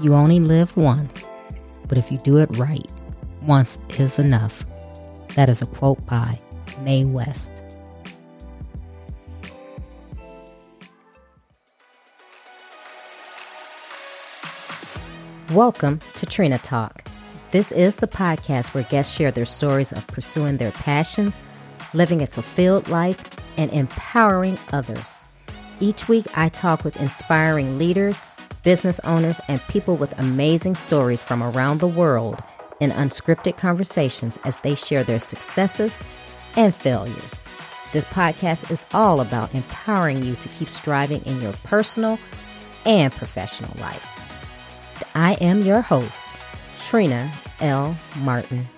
You only live once, but if you do it right, once is enough. That is a quote by Mae West. Welcome to Trina Talk. This is the podcast where guests share their stories of pursuing their passions, living a fulfilled life, and empowering others. Each week, I talk with inspiring leaders, business owners, and people with amazing stories from around the world in unscripted conversations as they share their successes and failures. This podcast is all about empowering you to keep striving in your personal and professional life. I am your host, Trina L. Martin.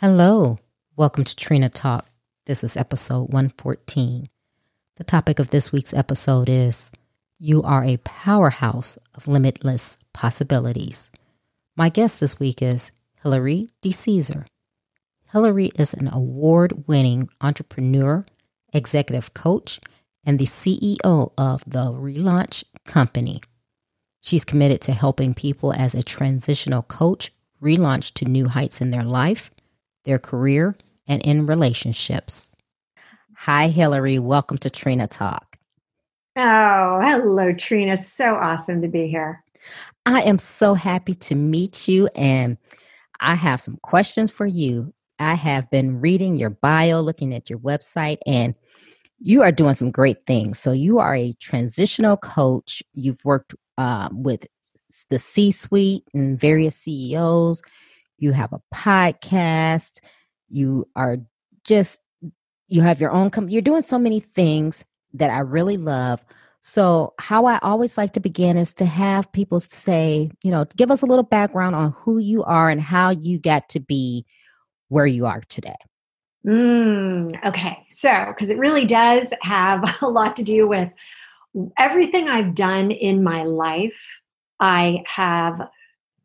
Hello, welcome to Trina Talk. This is episode 114. The topic of this week's episode is You are a powerhouse of limitless possibilities. My guest this week is Hilary DeCesar. Hilary is an award winning entrepreneur, executive coach, and the CEO of the Relaunch Company. She's committed to helping people as a transitional coach relaunch to new heights in their life, their career, and in relationships. Hi, Hilary. Welcome to Trina Talk. Oh, hello, Trina. So awesome to be here. I am so happy to meet you, and I have some questions for you. I have been reading your bio, looking at your website, and you are doing some great things. So, you are a transitional coach. You've worked um, with the C suite and various CEOs. You have a podcast. You are just, you have your own, you're doing so many things that I really love. So, how I always like to begin is to have people say, you know, give us a little background on who you are and how you got to be where you are today. Mm, okay. So, because it really does have a lot to do with everything I've done in my life, I have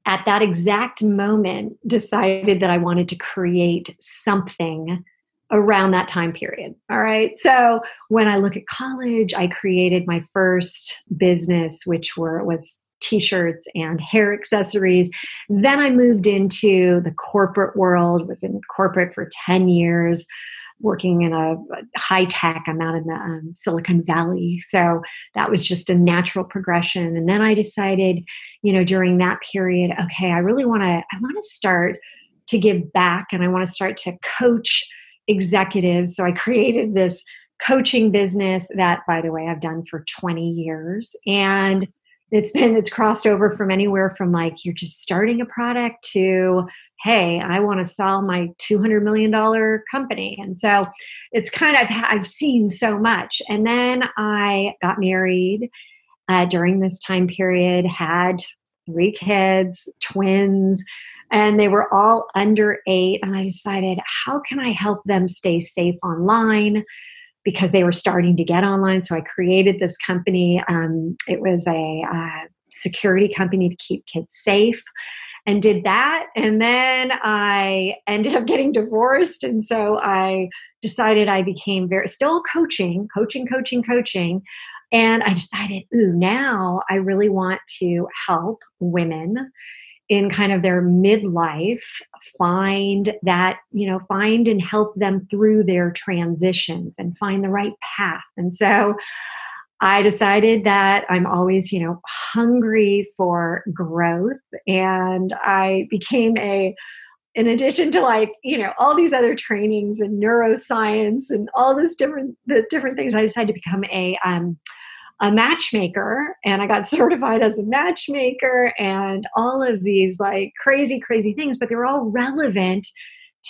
at that exact moment decided that I wanted to create something around that time period. All right. So when I look at college, I created my first business, which were was t-shirts and hair accessories. Then I moved into the corporate world, was in corporate for 10 years working in a, high tech. I'm out in the um, Silicon Valley. So that was just a natural progression. And then I decided, you know, during that period, okay, I really want to, I want to start to give back and I want to start to coach executives. So I created this coaching business that, by the way, I've done for 20 years. And it's been it's crossed over from anywhere from like you're just starting a product to hey i want to sell my 200 million dollar company and so it's kind of i've seen so much and then i got married uh, during this time period had three kids twins and they were all under eight and i decided how can i help them stay safe online because they were starting to get online. So I created this company. Um, it was a uh, security company to keep kids safe and did that. And then I ended up getting divorced. And so I decided I became very, still coaching, coaching, coaching, coaching. And I decided, ooh, now I really want to help women in kind of their midlife find that you know find and help them through their transitions and find the right path. And so i decided that i'm always you know hungry for growth. And i became a in addition to like you know all these other trainings and neuroscience and all this different the different things i decided to become a um, a matchmaker and I got certified as a matchmaker and all of these like crazy, crazy things, but they were all relevant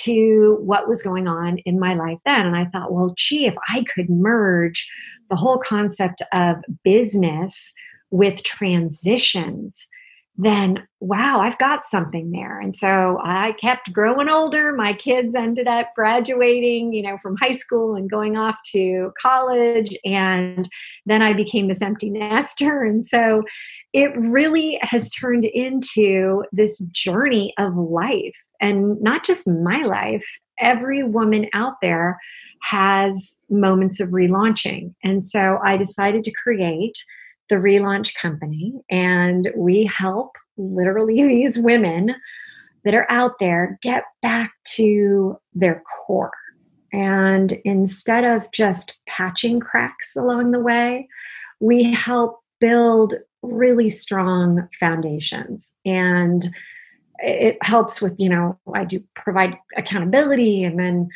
to what was going on in my life then. And I thought, well, gee, if I could merge the whole concept of business with transitions, then wow, I've got something there. And so I kept growing older. My kids ended up graduating, you know, from high school and going off to college. And then I became this empty nester. And so it really has turned into this journey of life and not just my life. Every woman out there has moments of relaunching. And so I decided to create the relaunch company and we help literally these women that are out there get back to their core. And instead of just patching cracks along the way, we help build really strong foundations. And it helps with, you know, I do provide accountability and then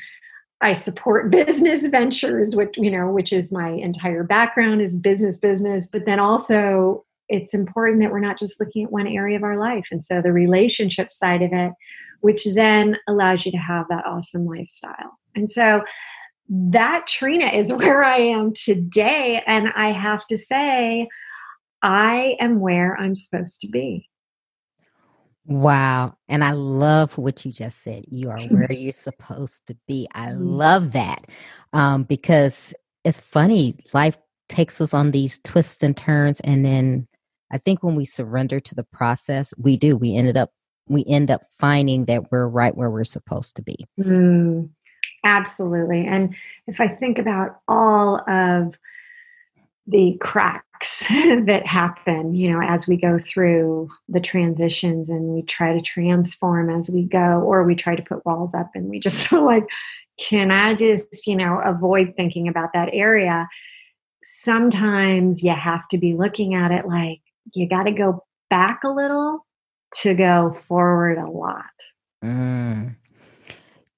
I support business ventures, which, you know, which is my entire background is business, business, but then also it's important that we're not just looking at one area of our life. And so the relationship side of it, which then allows you to have that awesome lifestyle. And so that Trina is where I am today. And I have to say, I am where I'm supposed to be. Wow. And I love what you just said. You are where you're supposed to be. I mm. love that um, because it's funny. Life takes us on these twists and turns. And then I think when we surrender to the process, we do. We ended up we end up finding that we're right where we're supposed to be. Mm, absolutely. And if I think about all of the cracks that happen, you know, as we go through the transitions and we try to transform as we go, or we try to put walls up and we just feel like, can I just, you know, avoid thinking about that area? Sometimes you have to be looking at it like, you got to go back a little to go forward a lot. Mm.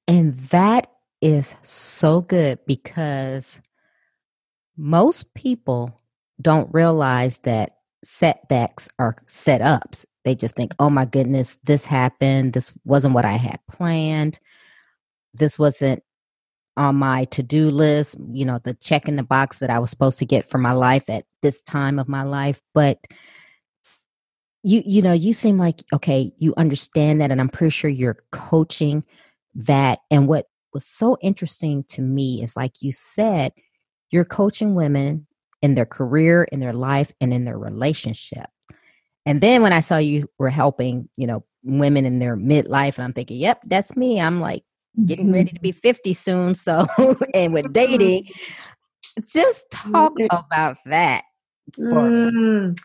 And that is so good because most people don't realize that setbacks are set ups. They just think, oh my goodness, this happened. This wasn't what I had planned. This wasn't on my to do list, you know, the check in the box that I was supposed to get for my life at this time of my life. But you you know you seem like okay you understand that and i'm pretty sure you're coaching that and what was so interesting to me is like you said you're coaching women in their career in their life and in their relationship. And then when i saw you were helping you know women in their midlife and i'm thinking yep that's me. I'm like getting ready to be 50 soon so and with dating. Just talk about that for me. Mm.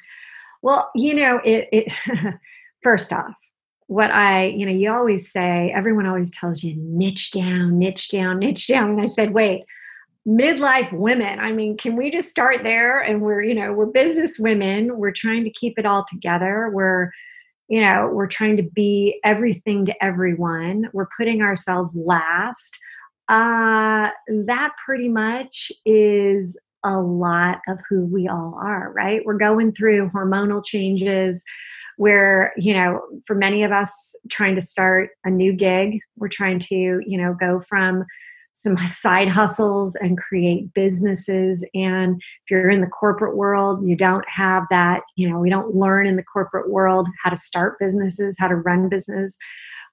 Well, you know, it, it first off, what I, you know, you always say, everyone always tells you niche down, niche down, niche down. And I said, wait, midlife women. I mean, can we just start there? And we're, you know, we're business women. We're trying to keep it all together. We're, you know, we're trying to be everything to everyone. We're putting ourselves last. Uh, that pretty much is a lot of who we all are, right? We're going through hormonal changes where, you know, for many of us trying to start a new gig, we're trying to, you know, go from some side hustles and create businesses. And if you're in the corporate world, you don't have that, you know, we don't learn in the corporate world how to start businesses, how to run business.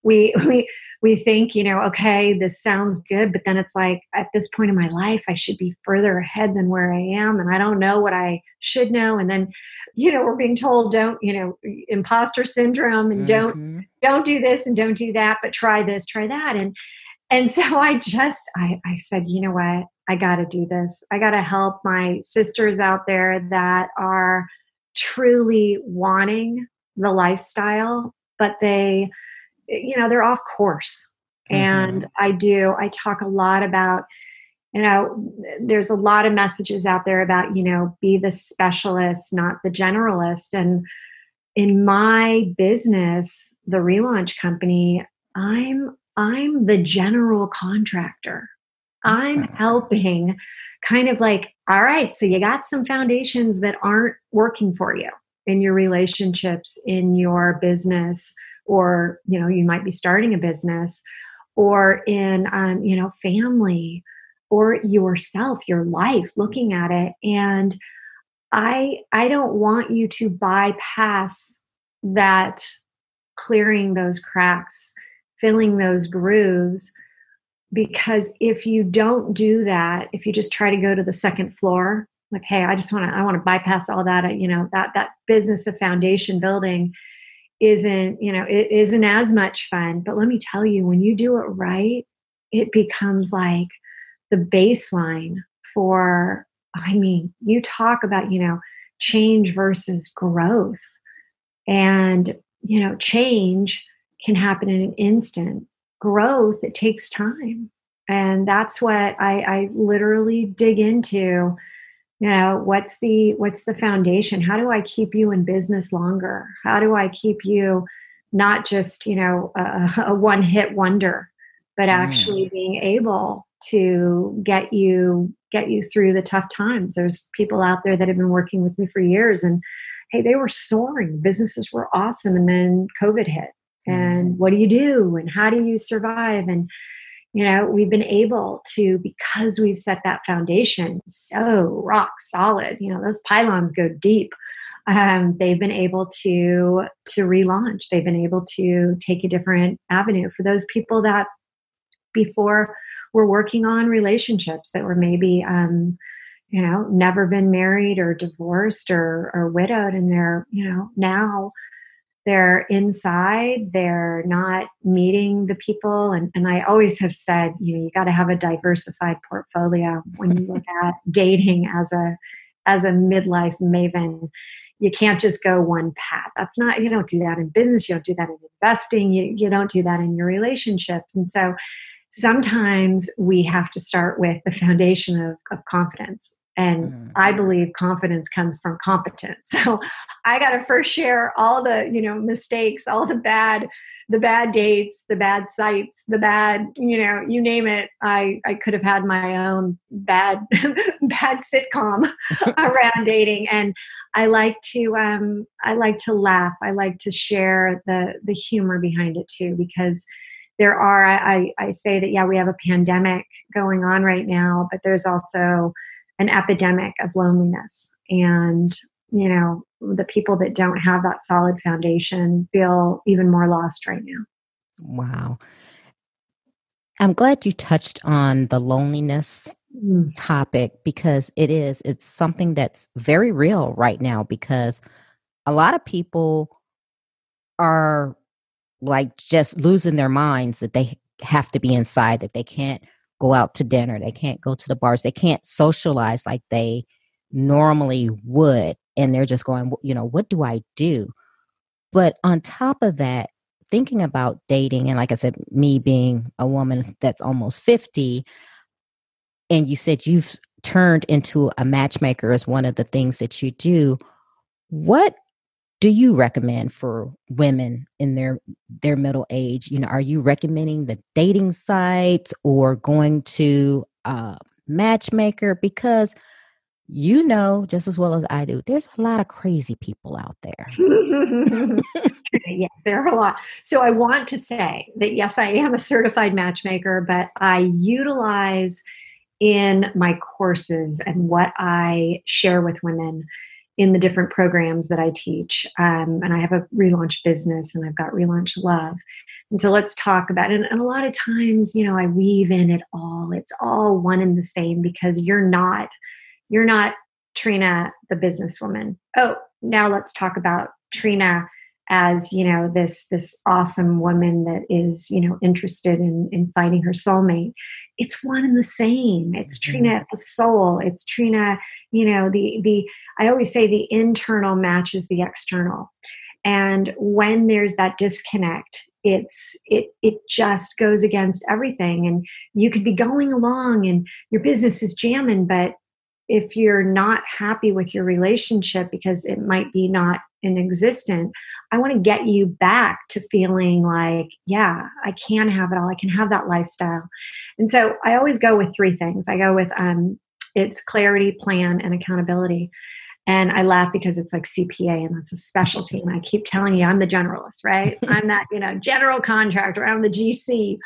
We, we, we think, you know, okay, this sounds good, but then it's like at this point in my life, I should be further ahead than where I am, and I don't know what I should know. And then, you know, we're being told, don't, you know, imposter syndrome, and mm-hmm. don't, don't do this and don't do that, but try this, try that, and and so I just, I, I said, you know what, I got to do this. I got to help my sisters out there that are truly wanting the lifestyle, but they you know they're off course mm-hmm. and i do i talk a lot about you know there's a lot of messages out there about you know be the specialist not the generalist and in my business the relaunch company i'm i'm the general contractor. I'm helping kind of like all right so you got some foundations that aren't working for you in your relationships in your business or you know you might be starting a business or in um, you know family or yourself your life looking at it. And i i don't want you to bypass that clearing those cracks filling those grooves because if you don't do that if you just try to go to the second floor like hey i just want to i want to bypass all that uh, you know that that business of foundation building isn't you know it isn't as much fun but let me tell you when you do it right it becomes like the baseline for i mean you talk about you know change versus growth. And, you know, change can happen in an instant. Growth, it takes time. And that's what I, I literally dig into. You know, what's the what's the foundation? How do I keep you in business longer? How do I keep you not just, you know, a, a one hit wonder, but mm. actually mm. being able to get you get you through the tough times. There's people out there that have been working with me for years and hey, they were soaring. Businesses were awesome and then COVID hit. And mm. what do you do? And how do you survive? And you know, we've been able to, because we've set that foundation so rock solid, you know, those pylons go deep. Um, they've been able to to relaunch. They've been able to take a different avenue for those people that before were working on relationships that were maybe um, you know never been married or divorced or or widowed and they're you know now they're inside they're not meeting the people and, and i always have said you know you got to have a diversified portfolio when you look at dating as a as a midlife maven. You can't just go one path. That's not you don't do that in business you don't do that in investing you, you don't do that in your relationships. And so sometimes we have to start with the foundation of, of confidence. And mm. I believe confidence comes from competence. So I got to first share all the, you know, mistakes, all the bad, the bad dates, the bad sites, the bad, you know, you name it. I, I could have had my own bad, bad sitcom around dating. And I like to, um, I like to laugh. I like to share the, the humor behind it too, because there are I, I say that yeah we have a pandemic going on right now but there's also an epidemic of loneliness. And you know the people that don't have that solid foundation feel even more lost right now. Wow. I'm glad you touched on the loneliness mm. topic because it is it's something that's very real right now because a lot of people are like just losing their minds that they have to be inside, that they can't go out to dinner, they can't go to the bars, they can't socialize like they normally would. And they're just going, you know, what do I do? But on top of that, thinking about dating, and like I said, me being a woman that's almost 50, and you said you've turned into a matchmaker as one of the things that you do. What do you recommend for women in their their middle age? You know are you recommending the dating sites or going to a matchmaker? Because you know just as well as i do there's a lot of crazy people out there. Yes there are a lot. So i want to say that yes i am a certified matchmaker but i utilize in my courses and what i share with women in the different programs that I teach. Um, and I have a relaunch business and I've got relaunch love. And so let's talk about it. And, a lot of times, you know, I weave in it all. It's all one and the same because you're not, you're not Trina, the businesswoman. Oh, now let's talk about Trina as you know this this awesome woman that is you know interested in in finding her soulmate it's one and the same. It's mm-hmm. trina at the soul. It's trina you know the the i always say the internal matches the external. And when there's that disconnect it's it it just goes against everything. And you could be going along and your business is jamming but if you're not happy with your relationship because it might be not in existence, I want to get you back to feeling like, yeah, I can have it all. I can have that lifestyle. And so I always go with three things. I go with um, it's clarity, plan, and accountability. And I laugh because it's like CPA and that's a specialty. And I keep telling you, I'm the generalist, right? I'm that, you know, general contractor, I'm the GC.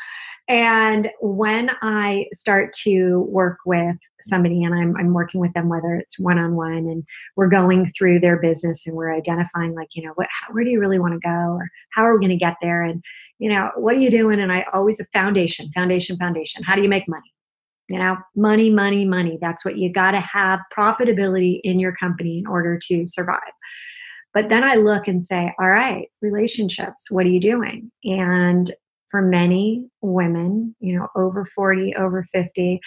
And when I start to work with somebody and I'm, I'm working with them, whether it's one on one and we're going through their business and we're identifying, like, you know, what, how, where do you really want to go? Or how are we going to get there? And, you know, what are you doing? And I always, a foundation, foundation, foundation. How do you make money? You know, money, money, money. That's what you got to have profitability in your company in order to survive. But then I look and say, all right, relationships, what are you doing? And for many women, you know, over 40, over 50,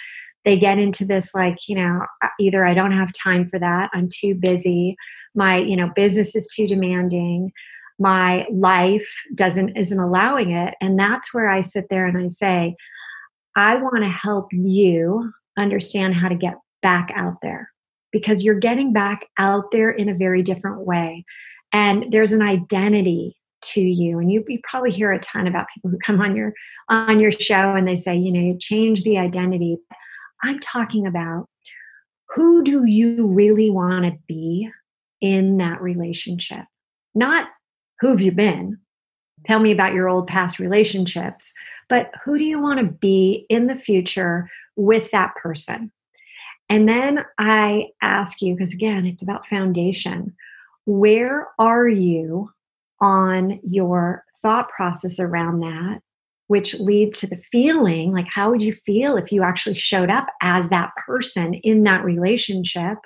they get into this like, you know, either I don't have time for that, I'm too busy, my you know business is too demanding my life doesn't isn't allowing it. And that's where i sit there and i say i want to help you understand how to get back out there because you're getting back out there in a very different way. And there's an identity to you and you, you probably hear a ton about people who come on your on your show and they say you know you change the identity. I'm talking about who do you really want to be in that relationship? Not who have you been. Tell me about your old past relationships but who do you want to be in the future with that person? And then i ask you because again it's about foundation. Where are you on your thought process around that which lead to the feeling like how would you feel if you actually showed up as that person in that relationship?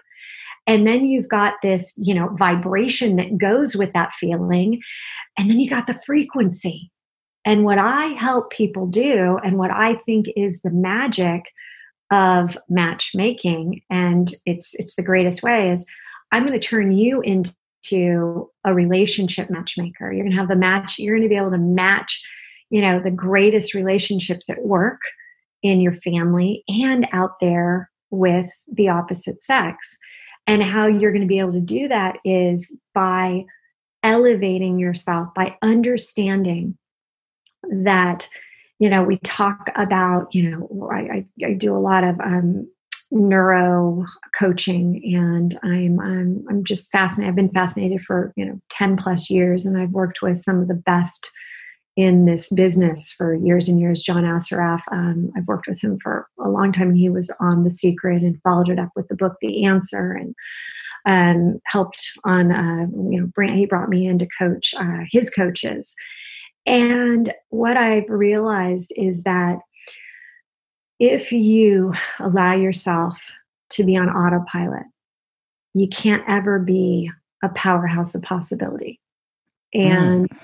And then you've got this you know vibration that goes with that feeling. And then you got the frequency. And what i help people do and what i think is the magic of matchmaking and it's it's the greatest way is i'm going to turn you into a relationship matchmaker. You're going to have the match you're going to be able to match you know the greatest relationships at work in your family and out there with the opposite sex. And how you're going to be able to do that is by elevating yourself, by understanding that, you know, we talk about, you know, I, I, I do a lot of um, neuro coaching and I'm, I'm, I'm just fascinated. I've been fascinated for, you know, 10 plus years and I've worked with some of the best in this business for years and years. John Assaraf, um, I've worked with him for a long time. He was on The Secret and followed it up with the book The Answer and um, helped on, uh, you know, brand, he brought me in to coach uh, his coaches. And what I've realized is that if you allow yourself to be on autopilot, you can't ever be a powerhouse of possibility. And mm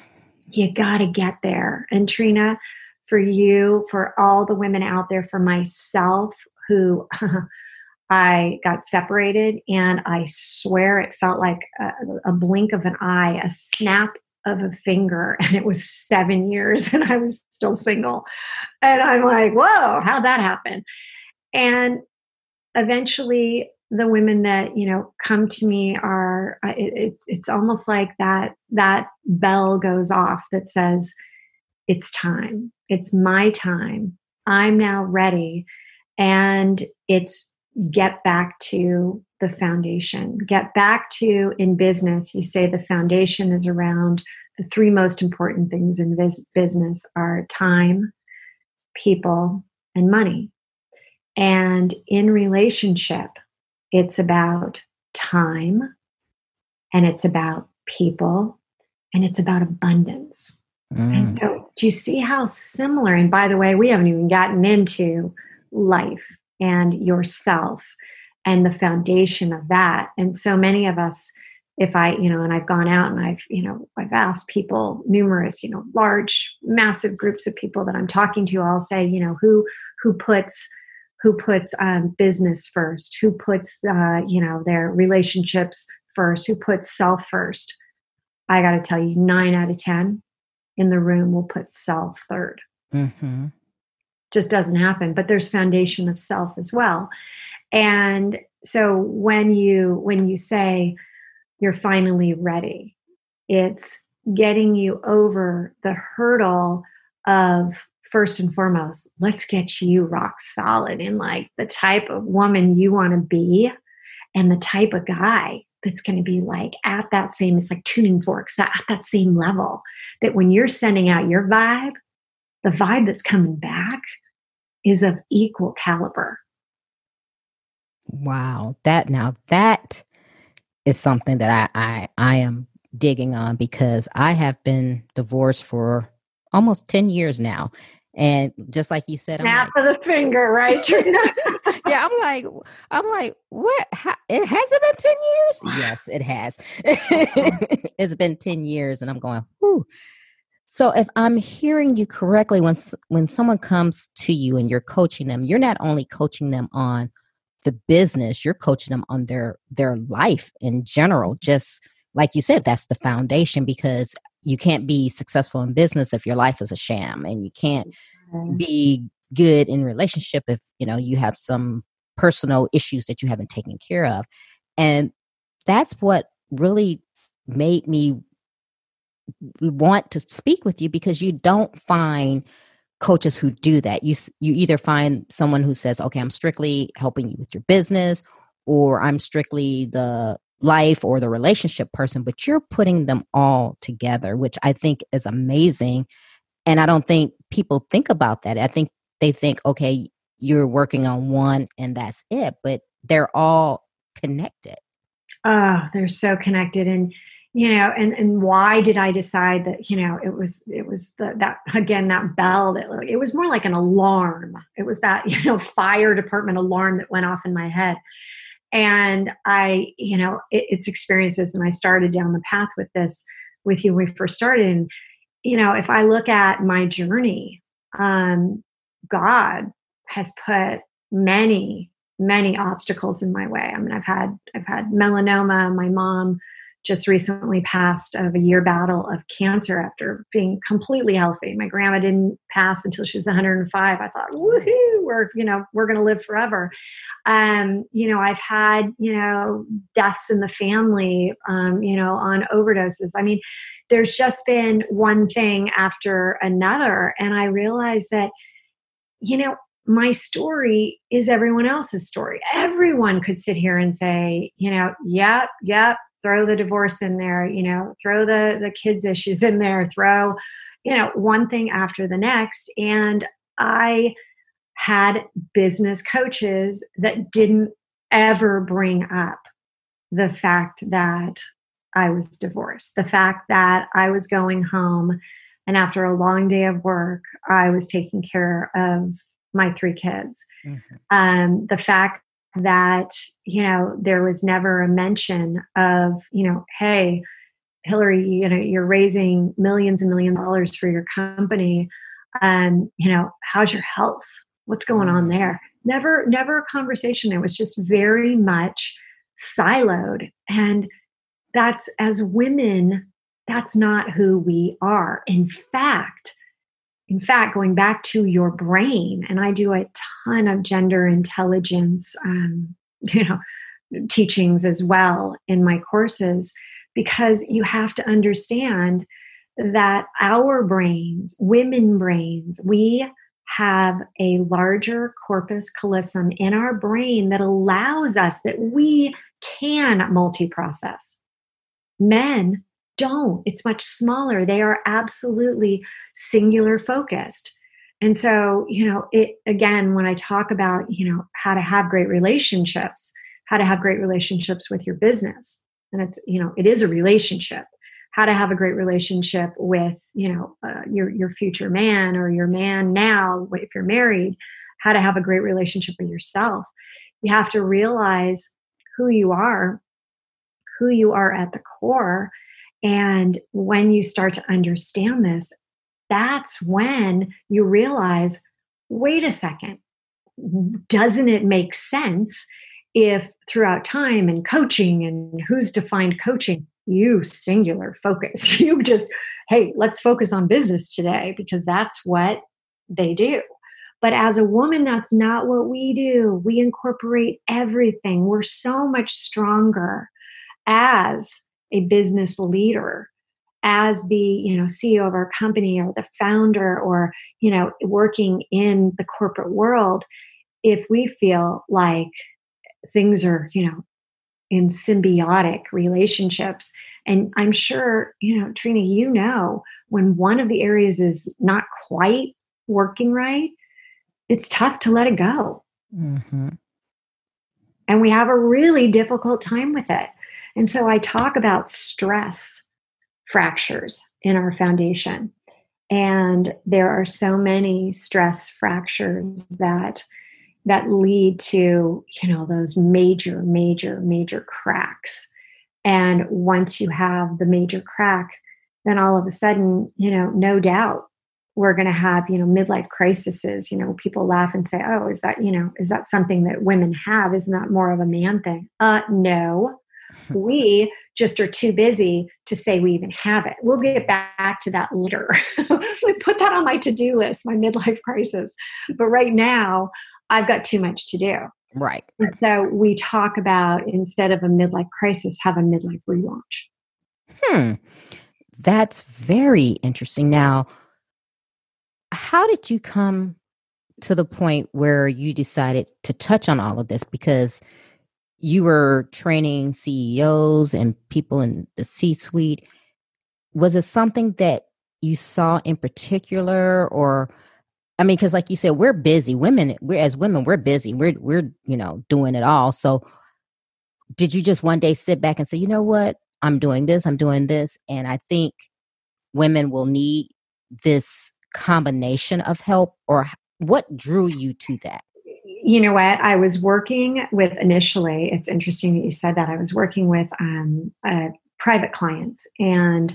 you got to get there. And Trina, for you, for all the women out there, for myself who I got separated, and I swear it felt like a, a, blink of an eye, a snap of a finger, and it was seven years, and I was still single. And I'm like, whoa, how'd that happen? And eventually, the women that you know come to me are uh, it, it, it's almost like that that bell goes off that says it's time it's my time i'm now ready and it's get back to the foundation get back to in business you say the foundation is around the three most important things in this business are time people and money and in relationship it's about time and it's about people and it's about abundance. Mm. And so, do you see how similar? And by the way, we haven't even gotten into life and yourself and the foundation of that. And so many of us, if I, you know, and I've gone out and I've, you know, I've asked people, numerous, you know, large, massive groups of people that I'm talking to, I'll say, you know, who who puts who puts um, business first, who puts uh, you know their relationships first, who puts self first. I got to tell you, nine out of ten in the room will put self 3rd mm-hmm. Just doesn't happen, but there's foundation of self as well. And so when you when you say you're finally ready, it's getting you over the hurdle of first and foremost, let's get you rock solid in like the type of woman you want to be and the type of guy that's going to be like at that same, it's like tuning forks at that same level. That when you're sending out your vibe, the vibe that's coming back is of equal caliber. Wow. That now that is something that I I, I am digging on because I have been divorced for almost 10 years now and just like you said, snap like, of the finger, right? yeah, I'm like, I'm like, what? How, it hasn't been ten years? Yes, it has. it's been ten years, and I'm going, whoo. So if I'm hearing you correctly, when when someone comes to you and you're coaching them, you're not only coaching them on the business you're coaching them on their their life in general just like you said that's the foundation because you can't be successful in business if your life is a sham and you can't be good in relationship if you know you have some personal issues that you haven't taken care of. And that's what really made me want to speak with you because you don't find coaches who do that. You you either find someone who says okay I'm strictly helping you with your business or I'm strictly the life or the relationship person but you're putting them all together which I think is amazing and I don't think people think about that. I think they think okay you're working on one and that's it but they're all connected. Oh they're so connected and you know and and why did i decide that you know it was it was the, that again that bell that it was more like an alarm it was that you know fire department alarm that went off in my head and i you know it, it's experiences and i started down the path with this with you when we first started and you know if i look at my journey um god has put many many obstacles in my way. I mean, I've had I've had melanoma. My mom just recently passed of a year battle of cancer after being completely healthy. My grandma didn't pass until she was 105. I thought, woohoo, we're you know we're going to live forever. Um, you know, I've had you know deaths in the family. Um, you know, on overdoses. I mean, there's just been one thing after another, and I realized that you know my story is everyone else's story. Everyone could sit here and say, you know, yep, yep, throw the divorce in there, you know, throw the the kids issues in there, throw, you know, one thing after the next. And I had business coaches that didn't ever bring up the fact that I was divorced, the fact that I was going home and after a long day of work, I was taking care of my three kids. Mm-hmm. Um, the fact that, you know, there was never a mention of, you know, hey, Hilary, you know, you're raising millions and millions of dollars for your company. Um, you know, how's your health? What's going on mm-hmm. there? Never, never a conversation. It was just very much siloed. And that's as women, that's not who we are. In fact, in fact, going back to your brain, and I do a ton of gender intelligence, um, you know, teachings as well in my courses, because you have to understand that our brains, women brains, we have a larger corpus callosum in our brain that allows us that we can multi-process. Men don't. It's much smaller. They are absolutely singular focused. And so, you know, it again, when I talk about, you know, how to have great relationships, how to have great relationships with your business, and it's, you know, it is a relationship. How to have a great relationship with, you know, uh, your your future man or your man now, if you're married. How to have a great relationship with yourself. You have to realize who you are, who you are at the core, and when you start to understand this, that's when you realize wait a second, doesn't it make sense if throughout time and coaching and who's defined coaching? You singular focus. You just, hey, let's focus on business today because that's what they do. But as a woman, that's not what we do. We incorporate everything. We're so much stronger as a business leader as the you know ceo of our company or the founder or you know working in the corporate world if we feel like things are you know in symbiotic relationships and i'm sure you know trina you know when one of the areas is not quite working right it's tough to let it go mm-hmm. and we have a really difficult time with it and so I talk about stress fractures in our foundation. And there are so many stress fractures that that lead to, you know, those major, major, major cracks. And once you have the major crack, then all of a sudden, you know, no doubt we're going to have you know midlife crises you know people laugh and say oh is that you know is that something that women have isn't that more of a man thing uh no we just are too busy to say we even have it. We'll get back to that later. We put that on my to-do list my midlife crisis. But right now i've got too much to do. Right. And so we talk about instead of a midlife crisis have a midlife relaunch. Hmm. That's very interesting. Now how did you come to the point where you decided to touch on all of this? Because you were training CEOs and people in the C suite. Was it something that you saw in particular or I mean, because like you said, we're busy. Women, we're as women, we're busy. We're we're you know doing it all. So, did you just one day sit back and say, you know what, I'm doing this, I'm doing this, and I think women will need this combination of help or what drew you to that? You know what? I was working with initially, it's interesting that you said that. I was working with um, uh, private clients, and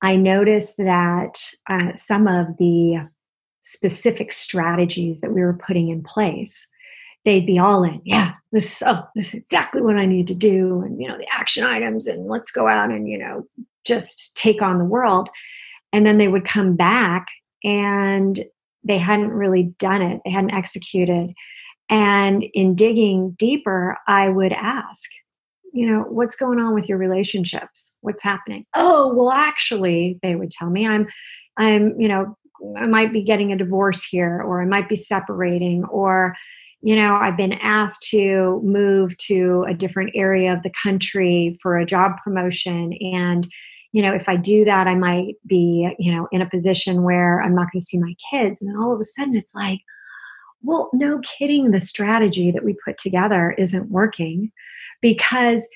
I noticed that uh, some of the specific strategies that we were putting in place they'd be all in yeah this oh this is exactly what i need to do and you know the action items and let's go out and you know just take on the world and then they would come back and they hadn't really done it, they hadn't executed. And in digging deeper, I would ask, you know, what's going on with your relationships? What's happening? Oh, well, actually, they would tell me, I'm, I'm, you know, I might be getting a divorce here, or I might be separating, or, you know, I've been asked to move to a different area of the country for a job promotion. And, you know, if I do that, I might be, you know, in a position where I'm not going to see my kids. And all of a sudden it's like, well, no kidding, the strategy that we put together isn't working because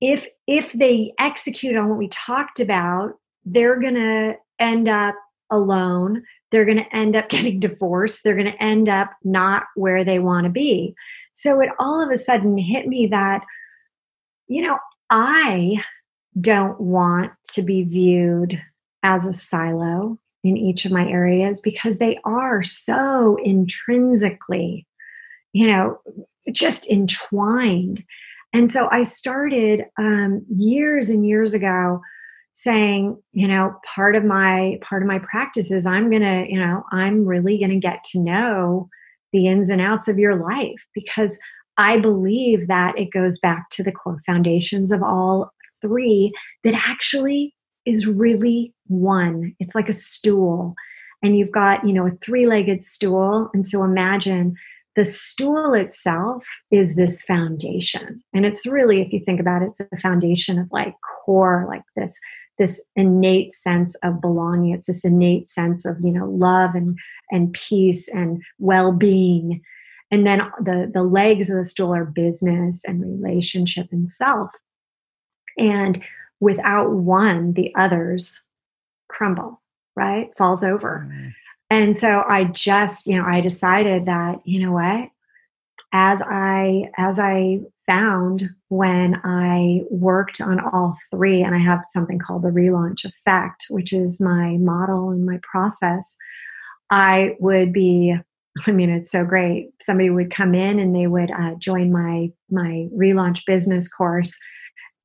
if if they execute on what we talked about, they're going to end up alone. They're going to end up getting divorced. They're going to end up not where they want to be. So it all of a sudden hit me that, you know, I don't want to be viewed as a silo in each of my areas because they are so intrinsically, you know, just entwined. And so I started um, years and years ago saying, you know, part of my part of my practice is I'm gonna, you know, I'm really gonna get to know the ins and outs of your life because I believe that it goes back to the core foundations of all three that actually is really one. It's like a stool. And you've got, you know, a three legged stool. And so imagine the stool itself is this foundation. And it's really, if you think about it, it's a foundation of like core, like this this innate sense of belonging it's this innate sense of you know love and and peace and well-being and then the the legs of the stool are business and relationship and self and without one, the others crumble, right? Falls over. Mm. And so I just, you know, I decided that, you know what? As I as I found when I worked on all three, and I have something called the relaunch effect, which is my model and my process, I would be I mean, it's so great. Somebody would come in and they would uh, join my my relaunch business course,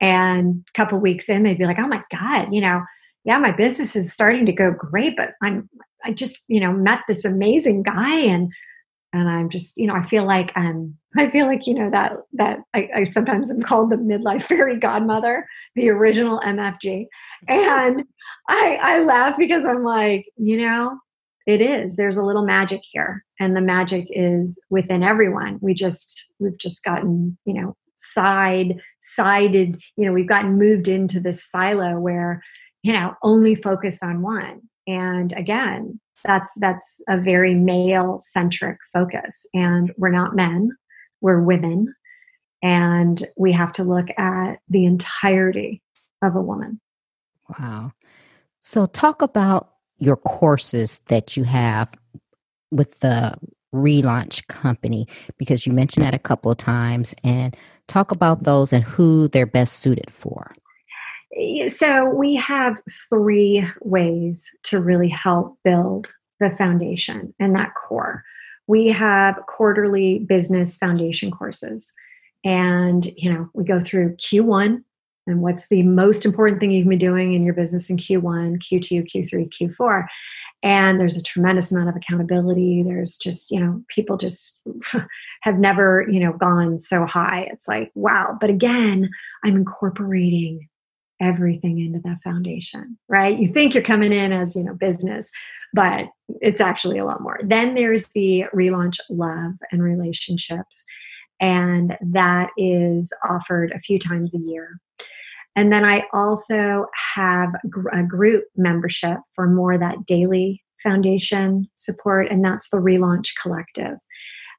and a couple weeks in, they'd be like, oh my God, you know, yeah, my business is starting to go great, but I'm, I just, you know, met this amazing guy and, and I'm just, you know, I feel like, um, I feel like, you know, that, that I, I sometimes am called the midlife fairy godmother, the original MFG. And I, I laugh because I'm like, you know, it is, there's a little magic here and the magic is within everyone. We just, we've just gotten, you know, side sided you know we've gotten moved into this silo where you know only focus on one. And again that's that's a very male centric focus. And we're not men we're women. And we have to look at the entirety of a woman. Wow. So talk about your courses that you have with the relaunch company because you mentioned that a couple of times and talk about those and who they're best suited for so we have three ways to really help build the foundation and that core. We have quarterly business foundation courses. And, you know, we go through Q1 and what's the most important thing you can be doing in your business in Q1, Q2, Q3, Q4. And there's a tremendous amount of accountability. There's just, you know, people just have never, you know, gone so high. It's like, wow. But again, I'm incorporating everything into that foundation, right? You think you're coming in as, you know, business, but it's actually a lot more. Then there's the relaunch love and relationships. And that is offered a few times a year. And then I also have a group membership for more that daily foundation support, and that's the Relaunch Collective.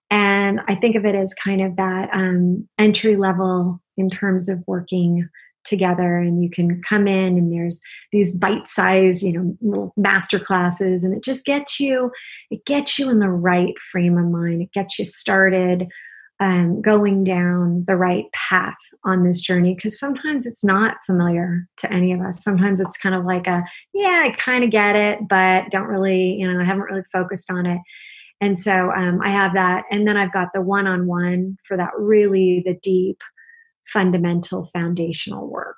And I think of it as kind of that um, entry level in terms of working together and you can come in and there's these bite size you know master classes and it just gets you it gets you in the right frame of mind it gets you started um, going down the right path on this journey because sometimes it's not familiar to any of us. Sometimes it's kind of like a, yeah, I kind of get it, but don't really, you know, I haven't really focused on it. And so um, I have that. And then I've got the one on one for that really the deep, fundamental, foundational work.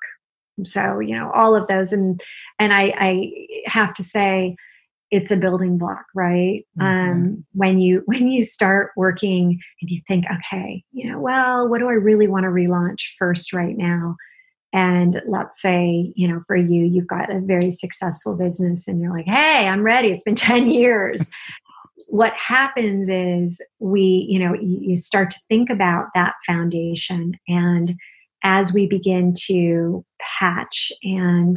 So, you know, all of those. And, and I, I have to say, it's a building block right? Mm-hmm. um, when you when you start working and you think okay you know well what do i really want to relaunch first right now? And let's say you know for you you've got a very successful business and you're like hey i'm ready it's been 10 years. What happens is we you know you start to think about that foundation and as we begin to patch and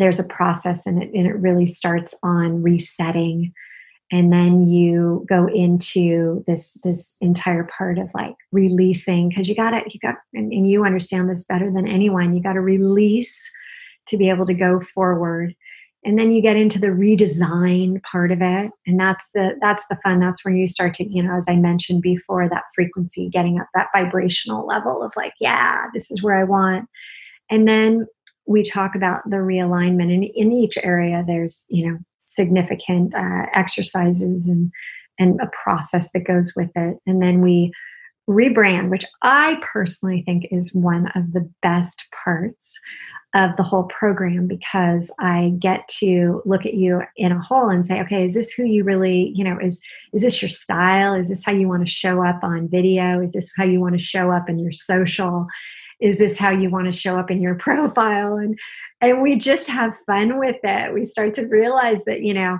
there's a process and it, and it really starts on resetting. And then you go into this this entire part of like releasing because you got to you got and, and, you understand this better than anyone you got to release to be able to go forward. And then you get into the redesign part of it and that's the that's the fun. That's when you start to you know as i mentioned before that frequency getting up that vibrational level of like yeah this is where i want. And then we talk about the realignment and in each area there's you know significant uh, exercises and and a process that goes with it. And then we rebrand which i personally think is one of the best parts of the whole program because i get to look at you in a whole and say okay is this who you really you know is is this your style? Is this how you want to show up on video? Is this how you want to show up in your social is this how you want to show up in your profile? And and we just have fun with it. We start to realize that you know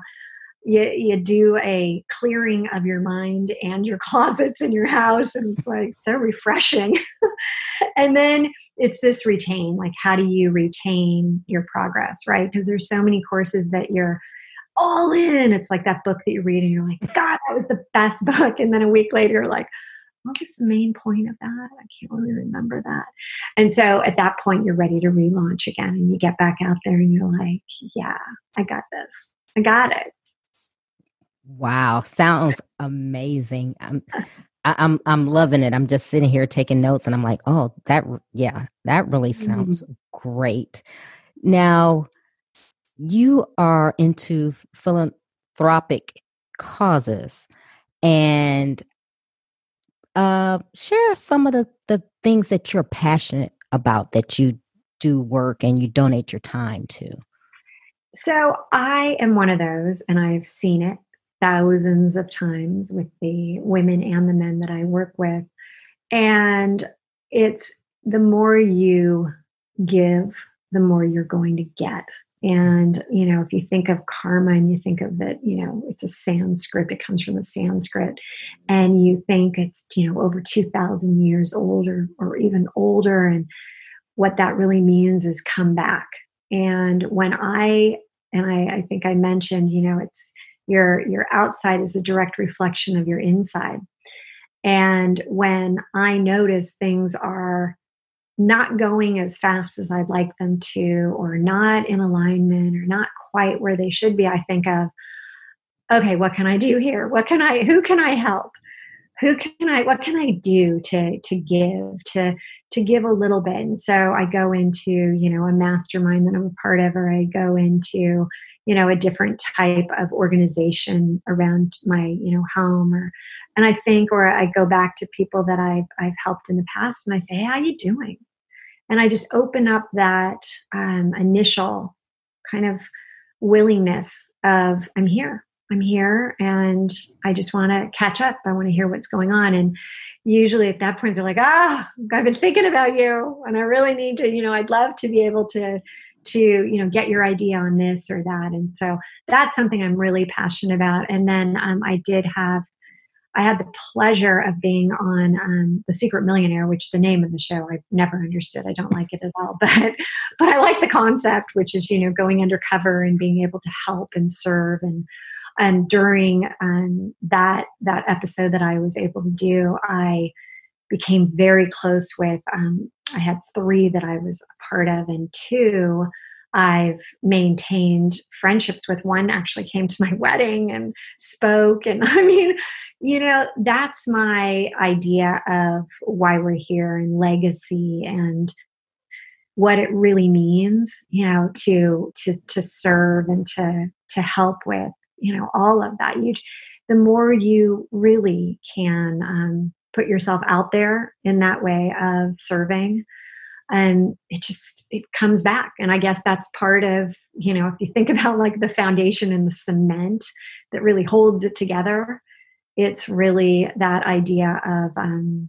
you, you do a clearing of your mind and your closets in your house and it's like so refreshing. And then it's this retain like how do you retain your progress right? Because there's so many courses that you're all in. It's like that book that you read and you're like god that was the best book. And then a week later you're like what was the main point of that? I can't really remember that. And so at that point, you're ready to relaunch again and you get back out there and you're like, yeah, I got this. I got it. Wow. Sounds amazing. I'm, I'm, I'm loving it. I'm just sitting here taking notes and I'm like, oh, that, yeah, that really sounds mm-hmm. great. Now, you are into philanthropic causes and uh, share some of the, the things that you're passionate about that you do work and you donate your time to. So I am one of those, and I've seen it thousands of times with the women and the men that I work with. And it's the more you give, the more you're going to get. And, you know, if you think of karma and you think of it, you know, it's a Sanskrit, it comes from the Sanskrit, and you think it's, you know, over 2,000 years older or even older. And what that really means is come back. And when I, and I, I think I mentioned, you know, it's your, your outside is a direct reflection of your inside. And when I notice things are not going as fast as I'd like them to, or not in alignment, or not quite where they should be, I think of, okay, what can I do here? What can I, who can I help? Who can I, what can I do to, to give, to, to give a little bit? And so I go into, you know, a mastermind that I'm a part of, or I go into, you know a different type of organization around my you know home or and i think or i go back to people that i've i've helped in the past and i say hey how you doing and i just open up that um, initial kind of willingness of i'm here. I'm here and i just want to catch up. I want to hear what's going on. And usually at that point they're like ah i've been thinking about you and i really need to you know i'd love to be able to to you know get your idea on this or that. And so that's something i'm really passionate about. And then um, i did have i had the pleasure of being on um, the secret millionaire which the name of the show. I never understood. I don't like it at all but but i like the concept which is you know going undercover and being able to help and serve. And and during um, that that episode that i was able to do i became very close with um, I had three that I was a part of, and two I've maintained friendships with. One actually came to my wedding and spoke. And I mean, you know, that's my idea of why we're here and legacy and what it really means, you know, to to to serve and to to help with, you know, all of that. You the more you really can um, put yourself out there in that way of serving and it just it comes back and i guess that's part of you know if you think about like the foundation and the cement that really holds it together it's really that idea of um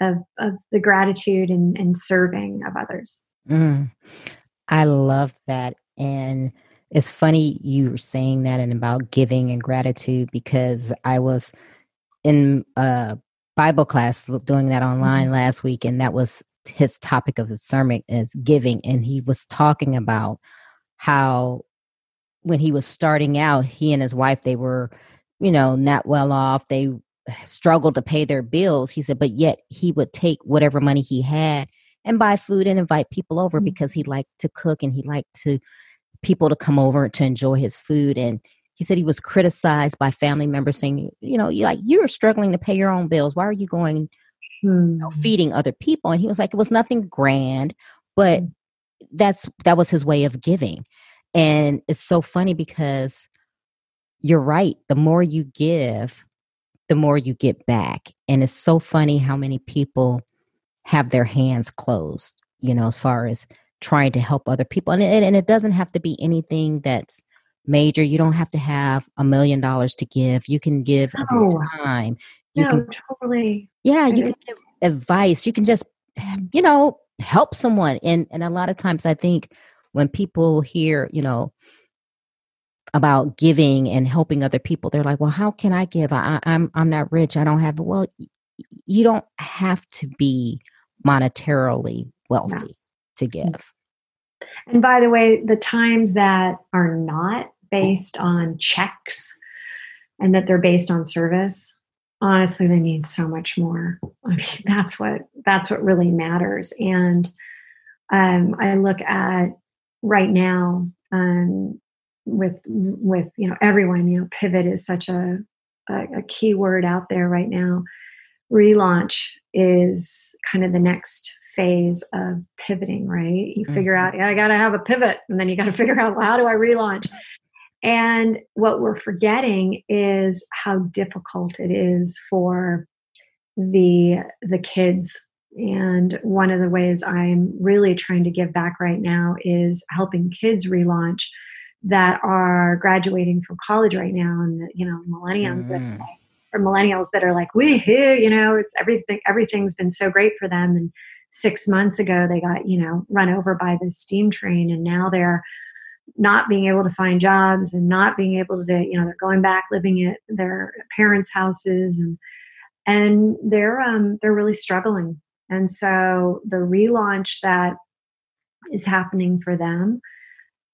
of, of the gratitude and, and serving of others mm. i love that and it's funny you were saying that and about giving and gratitude because i was in a Bible class doing that online mm-hmm. last week, and that was his topic of the sermon is giving, and he was talking about how when he was starting out, he and his wife they were, you know, not well off. They struggled to pay their bills. He said, but yet he would take whatever money he had and buy food and invite people over mm-hmm. because he liked to cook and he liked to people to come over to enjoy his food and he said he was criticized by family members saying, you know, you like you're struggling to pay your own bills. Why are you going you know, hmm. feeding other people? And he was like, it was nothing grand, but hmm. that's that was his way of giving. And it's so funny because you're right. The more you give, the more you get back. And it's so funny how many people have their hands closed, you know, as far as trying to help other people. And it, and it doesn't have to be anything that's major. You don't have to have a million dollars to give. You can give no. your time. You no, can totally. Yeah, you can give advice. You can just um, you know help someone. And and a lot of times I think when people hear, you know, about giving and helping other people, they're like, "Well, how can I give? I, I'm I'm not rich. I don't have." Well, you don't have to be monetarily wealthy no. to mm-hmm. give. And by the way, the times that are not based on checks and that they're based on service, honestly, they need so much more. I mean, that's what that's what really matters. And um, I look at right now um, with with you know everyone. You know, pivot is such a, a a key word out there right now. Relaunch is kind of the next phase of pivoting, right? You mm-hmm. figure out, yeah, I got to have a pivot, and then you got to figure out, well, how do I relaunch? And what we're forgetting is how difficult it is for the the kids. And one of the ways I'm really trying to give back right now is helping kids relaunch that are graduating from college right now, and the, you know, millennials that mm. or millennials that are like, we, you know, it's everything. Everything's been so great for them, and six months ago they got you know run over by the steam train and now they're not being able to find jobs and not being able to you know they're going back living at their parents houses and and they're um they're really struggling. And so the relaunch that is happening for them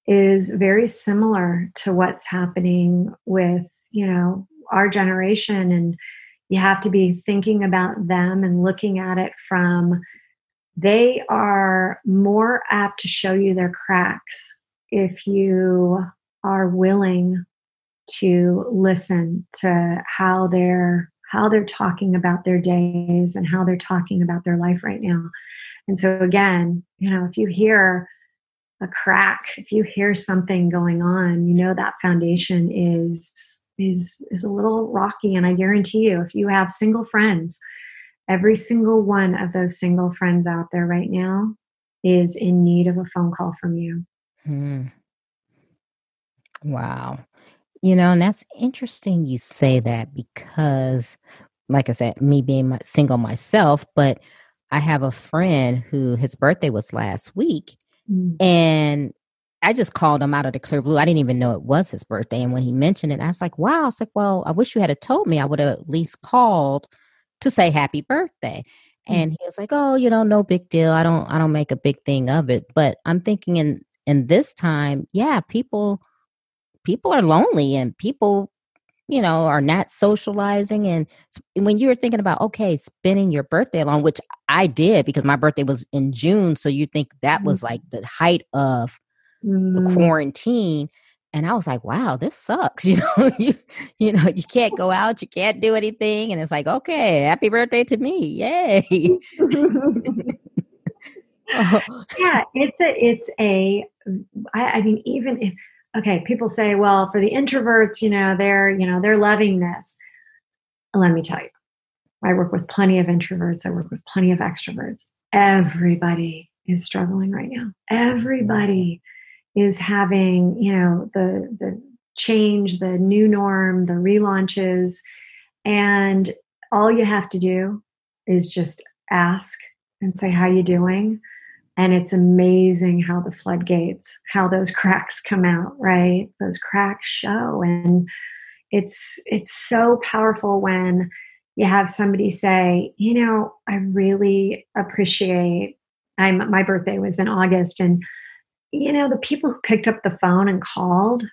is very similar to what's happening with you know our generation. And you have to be thinking about them and looking at it from they are more apt to show you their cracks if you are willing to listen to how they're how they're talking about their days and how they're talking about their life right now and so again you know if you hear a crack, if you hear something going on, you know that foundation is is is a little rocky and I guarantee you if you have single friends, every single one of those single friends out there right now is in need of a phone call from you. Hmm. Wow. You know, and that's interesting you say that because, like I said, me being my, single myself, but I have a friend who his birthday was last week. Mm. And I just called him out of the clear blue. I didn't even know it was his birthday. And when he mentioned it, I was like, wow. I was like, well, I wish you had told me. I would have at least called to say happy birthday. Mm. And he was like, oh, you know, no big deal. I don't I don't make a big thing of it. But I'm thinking in in this time, yeah, people people are lonely and people you know are not socializing and when you were thinking about okay spending your birthday alone which i did because my birthday was in june so you think that was like the height of mm. the quarantine and i was like wow this sucks you know you you know you can't go out you can't do anything and it's like okay happy birthday to me yay yeah it's a it's a I, I mean even if okay, people say, well, for the introverts, you know, they're, you know, they're loving this. Let me tell you, I work with plenty of introverts, I work with plenty of extroverts. Everybody is struggling right now. Everybody is having, you know, the the change, the new norm, the relaunches, and all you have to do is just ask and say how you doing and it's amazing how the floodgates how those cracks come out right? Those cracks show. And it's it's so powerful when you have somebody say you know i really appreciate i'm my birthday was in august and you know the people who picked up the phone and called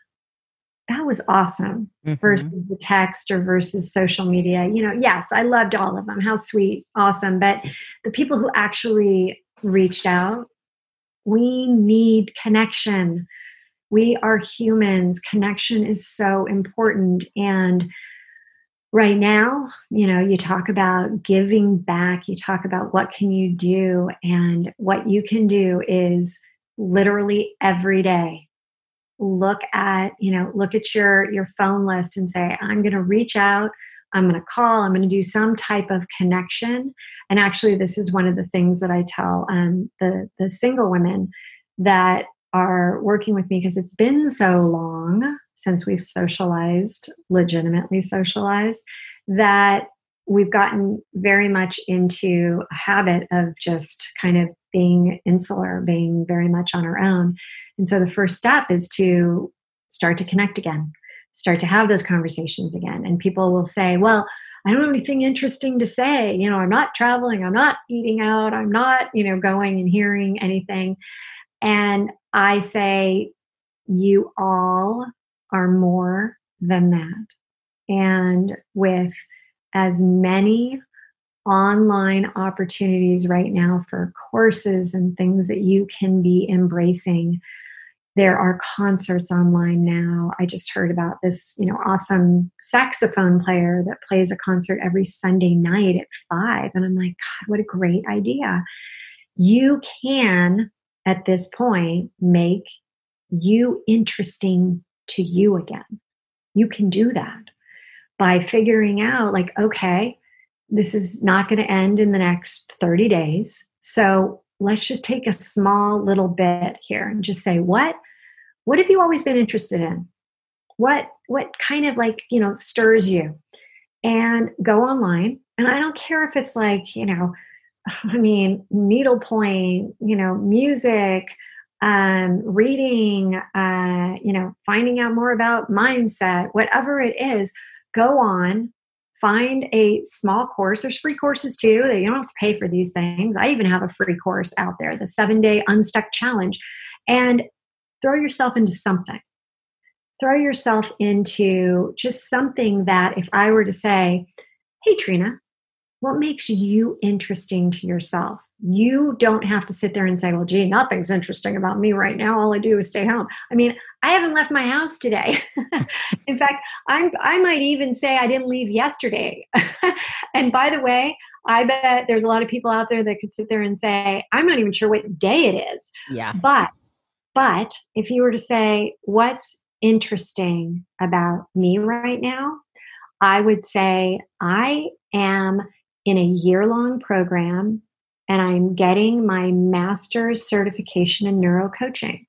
that was awesome mm-hmm. versus the text or versus social media. You know yes i loved all of them. How sweet awesome. But the people who actually reached out. We need connection. We are humans. Connection is so important. And right now, you know, you talk about giving back, you talk about what can you do, and what you can do is literally every day look at you know look at your your phone list and say i'm going to reach out I'm going to call, I'm going to do some type of connection. And actually, this is one of the things that I tell um, the, the single women that are working with me because it's been so long since we've socialized, legitimately socialized, that we've gotten very much into a habit of just kind of being insular, being very much on our own. And so the first step is to start to connect again start to have those conversations again. And people will say, well, I don't have anything interesting to say. You know, I'm not traveling, I'm not eating out, I'm not, you know, going and hearing anything. And I say, you all are more than that. And with as many online opportunities right now for courses and things that you can be embracing, there are concerts online now. I just heard about this, you know, awesome saxophone player that plays a concert every Sunday night at five. And I'm like, God, what a great idea. You can, at this point, make you interesting to you again. You can do that by figuring out, like, okay, this is not going to end in the next 30 days. So let's just take a small little bit here and just say, what what have you always been interested in? What what kind of like you know stirs you? And go online and i don't care if it's like you know i mean needlepoint you know music um, reading uh, you know finding out more about mindset whatever it is go on find a small course. There's free courses too that you don't have to pay for these things. I even have a free course out there the seven day unstuck challenge. And throw yourself into something. Throw yourself into just something that, if I were to say, Hey, Trina, what makes you interesting to yourself? You don't have to sit there and say, Well, gee, nothing's interesting about me right now. All I do is stay home. I mean, I haven't left my house today. In fact, I'm, I might even say I didn't leave yesterday. and by the way, I bet there's a lot of people out there that could sit there and say, I'm not even sure what day it is. Yeah. But But if you were to say, what's interesting about me right now, I would say I am in a year long program and I'm getting my master's certification in neuro coaching.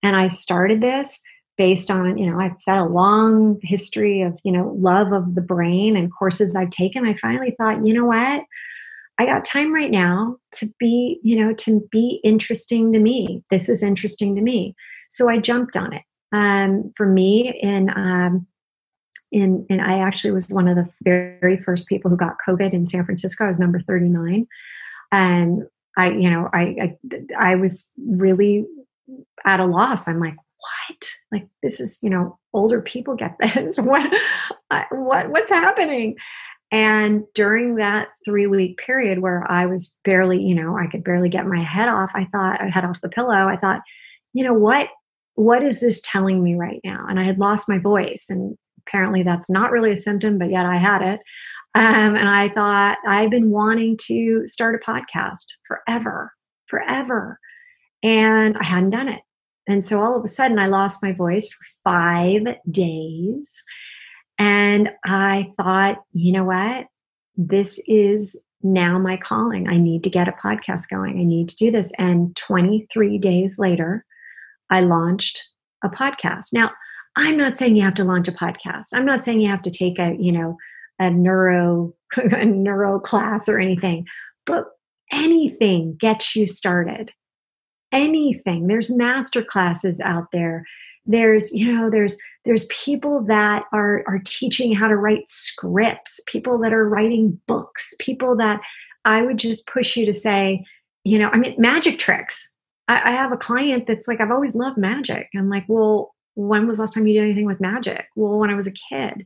And I started this based on, you know, I've had a long history of, you know, love of the brain and courses I've taken. I finally thought, you know what? I got time right now to be, you know, to be interesting to me. This is interesting to me. So I jumped on it. Um, for me, in um, in, and I actually was one of the very first people who got COVID in San Francisco. I was number 39. And I, you know, I, I, I was really at a loss. I'm like, what? Like this is, you know, older people get this. what, what, what's happening? And during that three week period where I was barely, you know, I could barely get my head off, I thought, I head off the pillow, I thought, you know, what, what is this telling me right now? And I had lost my voice and apparently that's not really a symptom, but yet I had it. Um, and I thought, I've been wanting to start a podcast forever, forever. And I hadn't done it. And so all of a sudden, I lost my voice for five days. And I thought, you know what? This is now my calling. I need to get a podcast going. I need to do this. And 23 days later, I launched a podcast. Now, I'm not saying you have to launch a podcast. I'm not saying you have to take a, you know, a neuro a neuro class or anything, but anything gets you started. Anything. There's master classes out there. There's, you know, there's there's people that are are teaching how to write scripts, people that are writing books, people that I would just push you to say, you know, I mean, magic tricks. I, I have a client that's like, I've always loved magic. I'm like, well, when was last time you did anything with magic? Well, when I was a kid.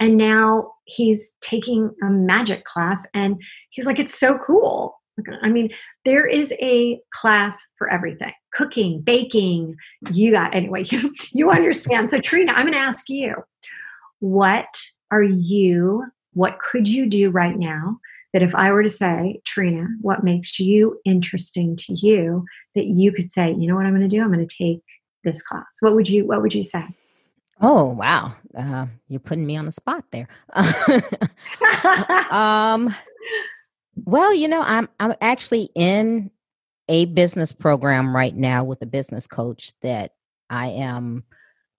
And now he's taking a magic class and he's like, it's so cool. I mean, there is a class for everything cooking, baking. You got, anyway, you, you understand. So, Trina, I'm going to ask you what are you, what could you do right now that if I were to say, Trina, what makes you interesting to you, that you could say, you know what I'm going to do? I'm going to take this class? What would you What would you say? Oh wow, uh, you're putting me on the spot there. um, well, you know, I'm I'm actually in a business program right now with a business coach that I am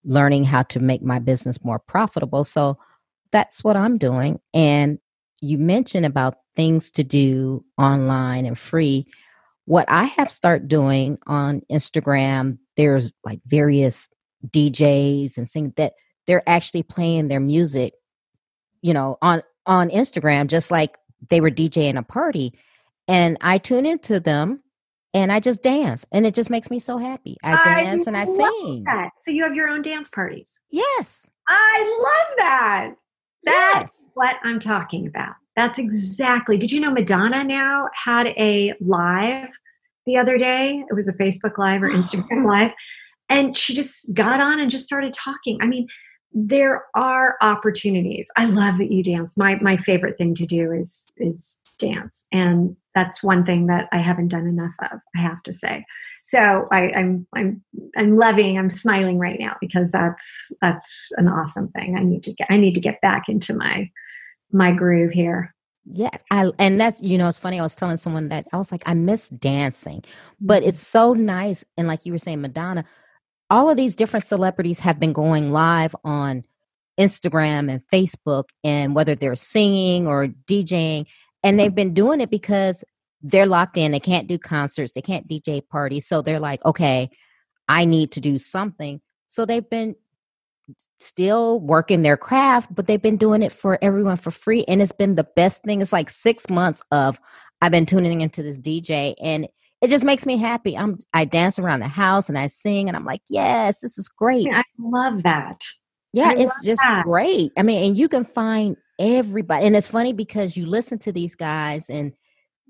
learning how to make my business more profitable. So that's what I'm doing. And you mentioned about things to do online and free. What I have started doing on Instagram, there's like various DJs and sing that they're actually playing their music, you know, on on Instagram just like they were DJing a party. And I tune into them and I just dance and it just makes me so happy. I dance I and I sing. That. So you have your own dance parties. Yes. I love that. That's yes. what I'm talking about. That's exactly. Did you know Madonna now had a live the other day. It was a Facebook Live or Instagram Live. And she just got on and just started talking. I mean, there are opportunities. I love that you dance. My my favorite thing to do is is dance. And that's one thing that I haven't done enough of, I have to say. So I, I'm I'm I'm loving, I'm smiling right now because that's that's an awesome thing. I need to get I need to get back into my my groove here. Yeah, I and that's you know it's funny. I was telling someone that I was like, I miss dancing, but mm-hmm. it's so nice. And like you were saying, Madonna, all of these different celebrities have been going live on Instagram and Facebook, and whether they're singing or DJing, and they've been doing it because they're locked in. They can't do concerts, they can't DJ parties, so they're like, okay, I need to do something. So they've been still working their craft, but they've been doing it for everyone for free. And it's been the best thing. It's like six months of I've been tuning into this DJ and it just makes me happy. I'm I dance around the house and I sing and I'm like, yes, this is great. I love that. Yeah, I it's just that. great. I mean, and you can find everybody. And it's funny because you listen to these guys and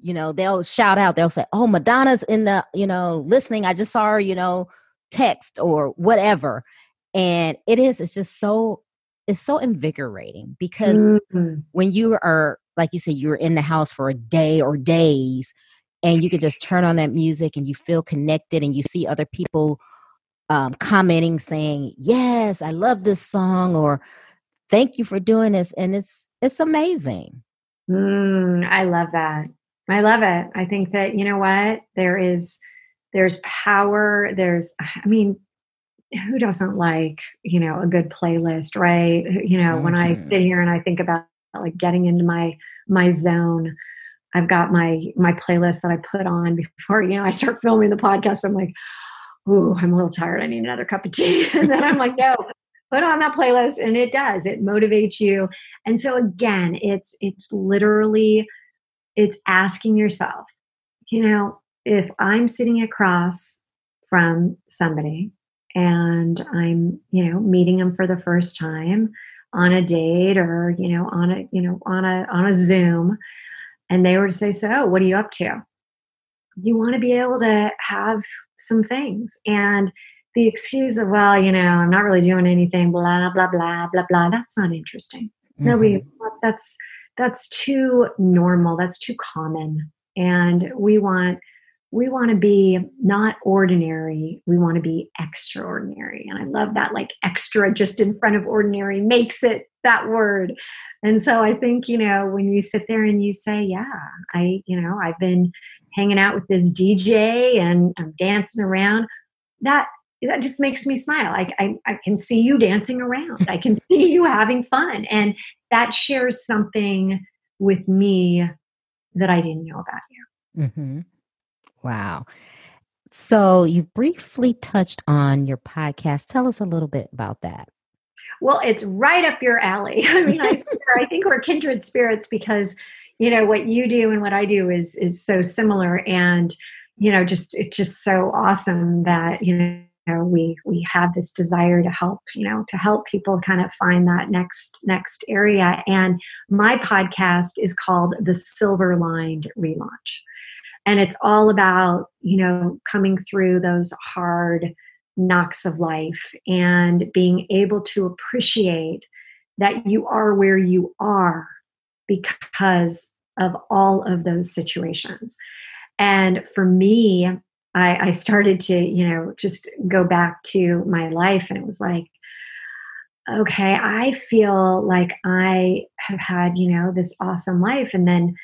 you know, they'll shout out, they'll say, Oh, Madonna's in the, you know, listening. I just saw her, you know, text or whatever and it is it's just so it's so invigorating because mm-hmm. when you are like you said you're in the house for a day or days and you can just turn on that music and you feel connected and you see other people um, commenting saying, "Yes, I love this song," or "Thank you for doing this," and it's it's amazing. Mm, I love that. I love it. I think that you know what there is. There's power. There's. I mean, who doesn't like you know a good playlist, right? You know, mm-hmm. when I mm-hmm. sit here and I think about like getting into my my zone. I've got my my playlist that I put on before you know I start filming the podcast. I'm like, ooh, I'm a little tired. I need another cup of tea. and then I'm like, no, put on that playlist. And it does. It motivates you. And so again, it's it's literally it's asking yourself, you know, if I'm sitting across from somebody and I'm, you know, meeting them for the first time on a date or, you know, on a, you know, on a on a Zoom, and they were to say, So, what are you up to? You want to be able to have some things. And the excuse of, well, you know, I'm not really doing anything, blah, blah, blah, blah, blah, that's not interesting. Mm-hmm. Nobody, that's, that's too normal. That's too common. And we want, we want to be not ordinary. We want to be extraordinary. And I love that, like extra just in front of ordinary makes it that word. And so I think, you know, when you sit there and you say, yeah, I, you know, I've been hanging out with this DJ and I'm dancing around, that that just makes me smile. I, I, I can see you dancing around. I can see you having fun. And that shares something with me that I didn't know about you. Mm-hmm. Wow. So you briefly touched on your podcast. Tell us a little bit about that. Well, it's right up your alley. I mean, I, I think we're kindred spirits because you know what you do and what i do is is so similar and you know just it's just so awesome that you know we we have this desire to help you know to help people kind of find that next next area and my podcast is called the silver lined relaunch and it's all about you know coming through those hard knocks of life and being able to appreciate that you are where you are because of all of those situations. And for me, I, I started to, you know, just go back to my life and it was like, okay, I feel like I have had, you know, this awesome life. And then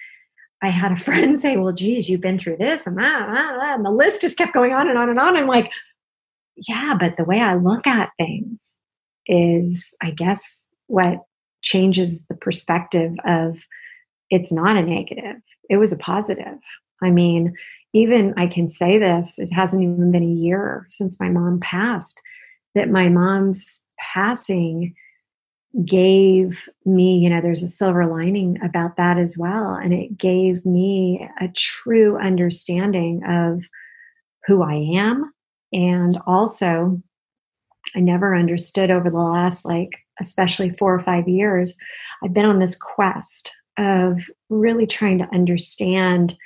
I had a friend say, well, geez, you've been through this and that, and, that, and the list just kept going on and on and on. I'm like, yeah, but the way I look at things is, I guess, what changes the perspective of it's not a negative, it was a positive. I mean, even I can say this, it hasn't even been a year since my mom passed, that my mom's passing gave me, you know, there's a silver lining about that as well. And it gave me a true understanding of who I am. And also, I never understood over the last, like, especially four or five years, I've been on this quest of really trying to understand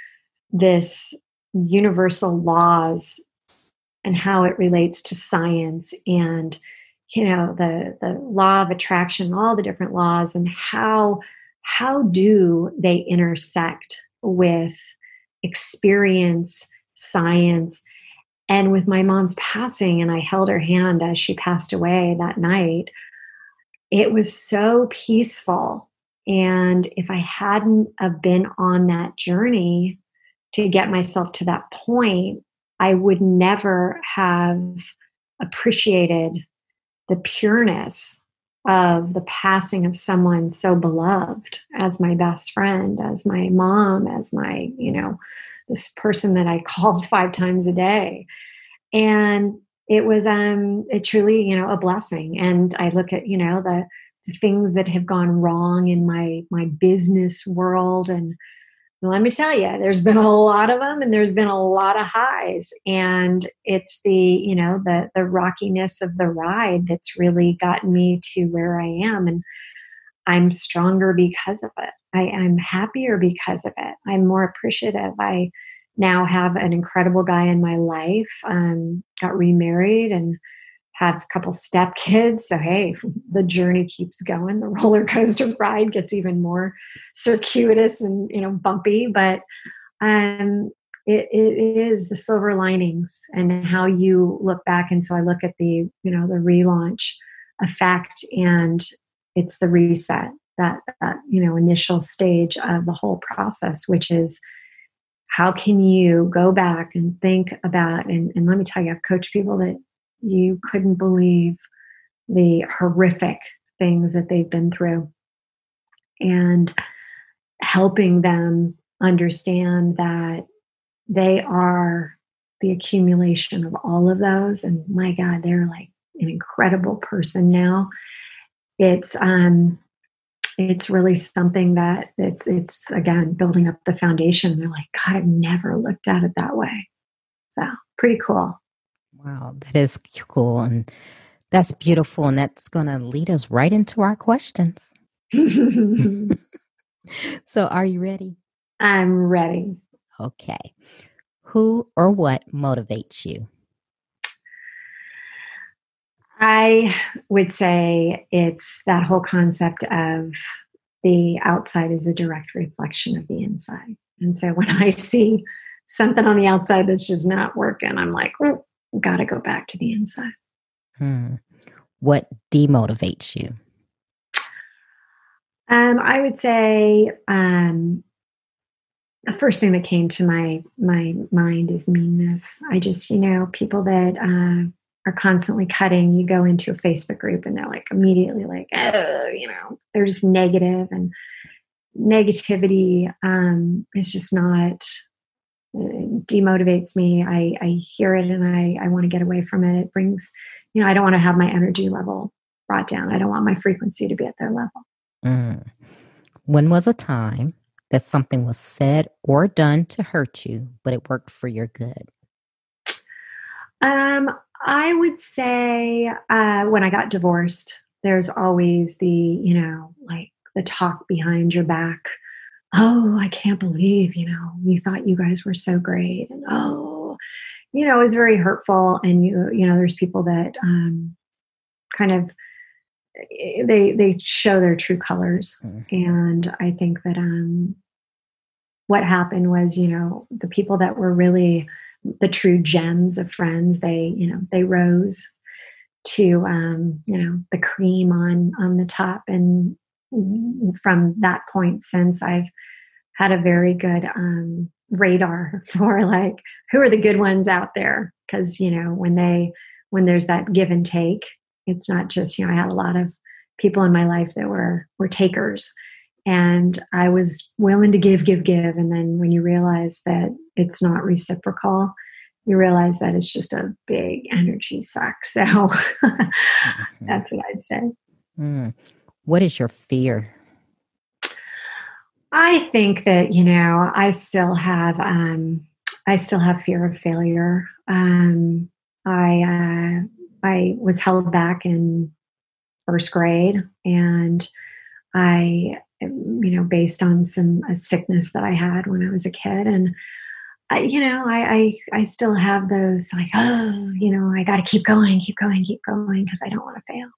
this universal laws and how it relates to science and you know the the law of attraction all the different laws and how how do they intersect with experience science? And with my mom's passing and i held her hand as she passed away that night it was so peaceful. And if I hadn't have been on that journey to get myself to that point, I would never have appreciated the pureness of the passing of someone so beloved as my best friend, as my mom, as my, you know, this person that I called five times a day. And it was um it truly, you know, a blessing. And I look at, you know, the things that have gone wrong in my my business world and let me tell you there's been a lot of them and there's been a lot of highs. And it's the you know the the rockiness of the ride that's really gotten me to where i am. And i'm stronger because of it. I, i'm happier because of it. I'm more appreciative. I now have an incredible guy in my life um, got remarried and have a couple step kids. So, hey, the journey keeps going. The roller coaster ride gets even more circuitous and, you know, bumpy. But um, it, it is the silver linings and how you look back. And so I look at the, you know, the relaunch effect and it's the reset that, that you know initial stage of the whole process which is how can you go back and think about and, and let me tell you i've coached people that you couldn't believe the horrific things that they've been through. And helping them understand that they are the accumulation of all of those. And my god they're like an incredible person now. It's um it's really something that it's it's again building up the foundation. They're like god i've never looked at it that way. So pretty cool wow that is cool and that's beautiful and that's going to lead us right into our questions. So are you ready? I'm ready. Okay. Who or what motivates you? I would say it's that whole concept of the outside is a direct reflection of the inside. And so when I see something on the outside that's just not working, I'm like, oh, got to go back to the inside. Hmm. What demotivates you? Um, I would say um, the first thing that came to my my mind is meanness. I just, you know, people that uh, are constantly cutting, you go into a Facebook group and they're like immediately like, oh, you know, they're just negative and negativity um, is just not demotivates me. I, I hear it and I, I want to get away from it. It brings, you know, I don't want to have my energy level brought down. I don't want my frequency to be at their level. Mm. When was a time that something was said or done to hurt you, but it worked for your good? Um, I would say uh, when I got divorced, there's always the, you know, like the talk behind your back. Oh, I can't believe, you know, we thought you guys were so great. And oh, you know, it's very hurtful. And you, you know, there's people that um, kind of eh, they they show their true colors. Mm-hmm. And I think that um what happened was, you know, the people that were really the true gems of friends they you know they rose to um, you know the cream on on the top and from that point since i've had a very good um, radar for like who are the good ones out there because you know when they when there's that give and take it's not just you know i had a lot of people in my life that were were takers and I was willing to give, give, give. And then when you realize that it's not reciprocal, you realize that it's just a big energy suck. So mm-hmm. that's what I'd say. Mm. What is your fear? I think that, you know, I still have, um, I still have fear of failure. Um, I, uh, I was held back in first grade and I you know, based on some a sickness that I had when I was a kid. And I, you know, I, I, I still have those like, oh, you know, I got to keep going, keep going, keep going because I don't want to fail.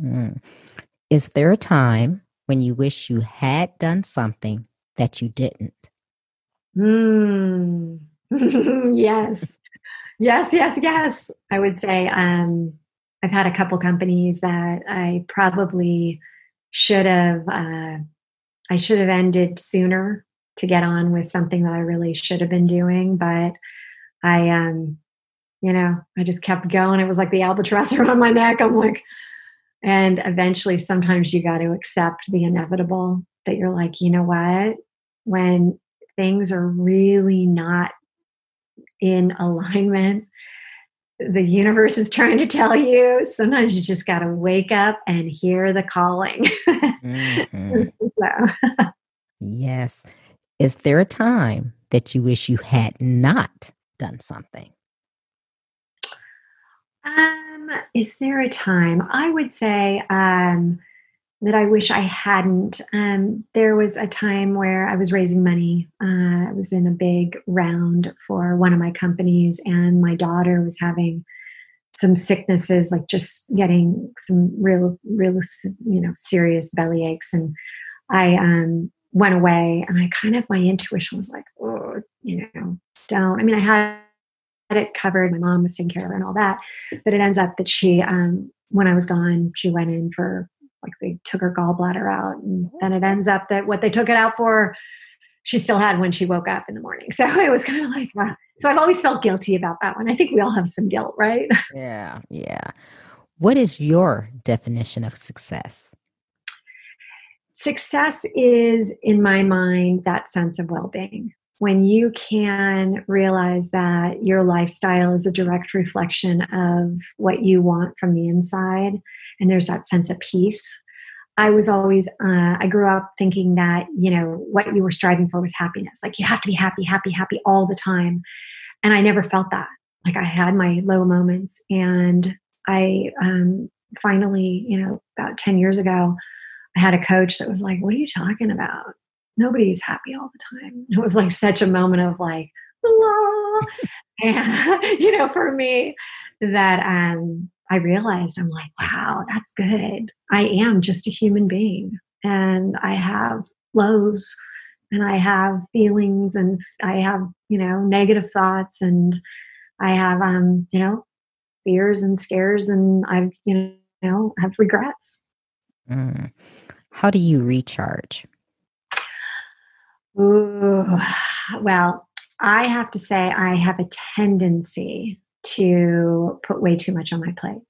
Mm. Is there a time when you wish you had done something that you didn't? Mm. yes. yes, yes, yes. I would say um, I've had a couple companies that I probably should have uh, I should have ended sooner to get on with something that I really should have been doing, but I um you know I just kept going. It was like the albatross around my neck. I'm like, and eventually, sometimes you got to accept the inevitable. That you're like, you know what, when things are really not in alignment the universe is trying to tell you. Sometimes you just got to wake up and hear the calling. Mm-hmm. so. yes. Is there a time that you wish you had not done something? Um, is there a time? I would say um, that I wish I hadn't. Um, there was a time where I was raising money. Uh, I was in a big round for one of my companies, and my daughter was having some sicknesses, like just getting some real, real, you know, serious belly aches. And I, um, went away and I kind of, my intuition was like, oh, you know, don't. I mean, I had it covered. My mom was taking care of her and all that. But it ends up that she, um, when I was gone, she went in for like they took her gallbladder out, and then it ends up that what they took it out for, she still had when she woke up in the morning. So it was kind of like, wow. So I've always felt guilty about that one. I think we all have some guilt, right? Yeah, yeah. What is your definition of success? Success is, in my mind, that sense of well being when you can realize that your lifestyle is a direct reflection of what you want from the inside and there's that sense of peace i was always uh, i grew up thinking that you know what you were striving for was happiness. Like you have to be happy happy happy all the time. And i never felt that. Like i had my low moments and i um, finally you know about 10 years ago i had a coach that was like what are you talking about nobody's happy all the time. It was like such a moment of like, la. and you know, for me, that um, I realized I'm like, wow, that's good. I am just a human being, and I have lows, and I have feelings, and I have you know negative thoughts, and I have um, you know fears and scares, and I've you know have regrets. Mm. How do you recharge? Ooh, well, I have to say, I have a tendency to put way too much on my plate.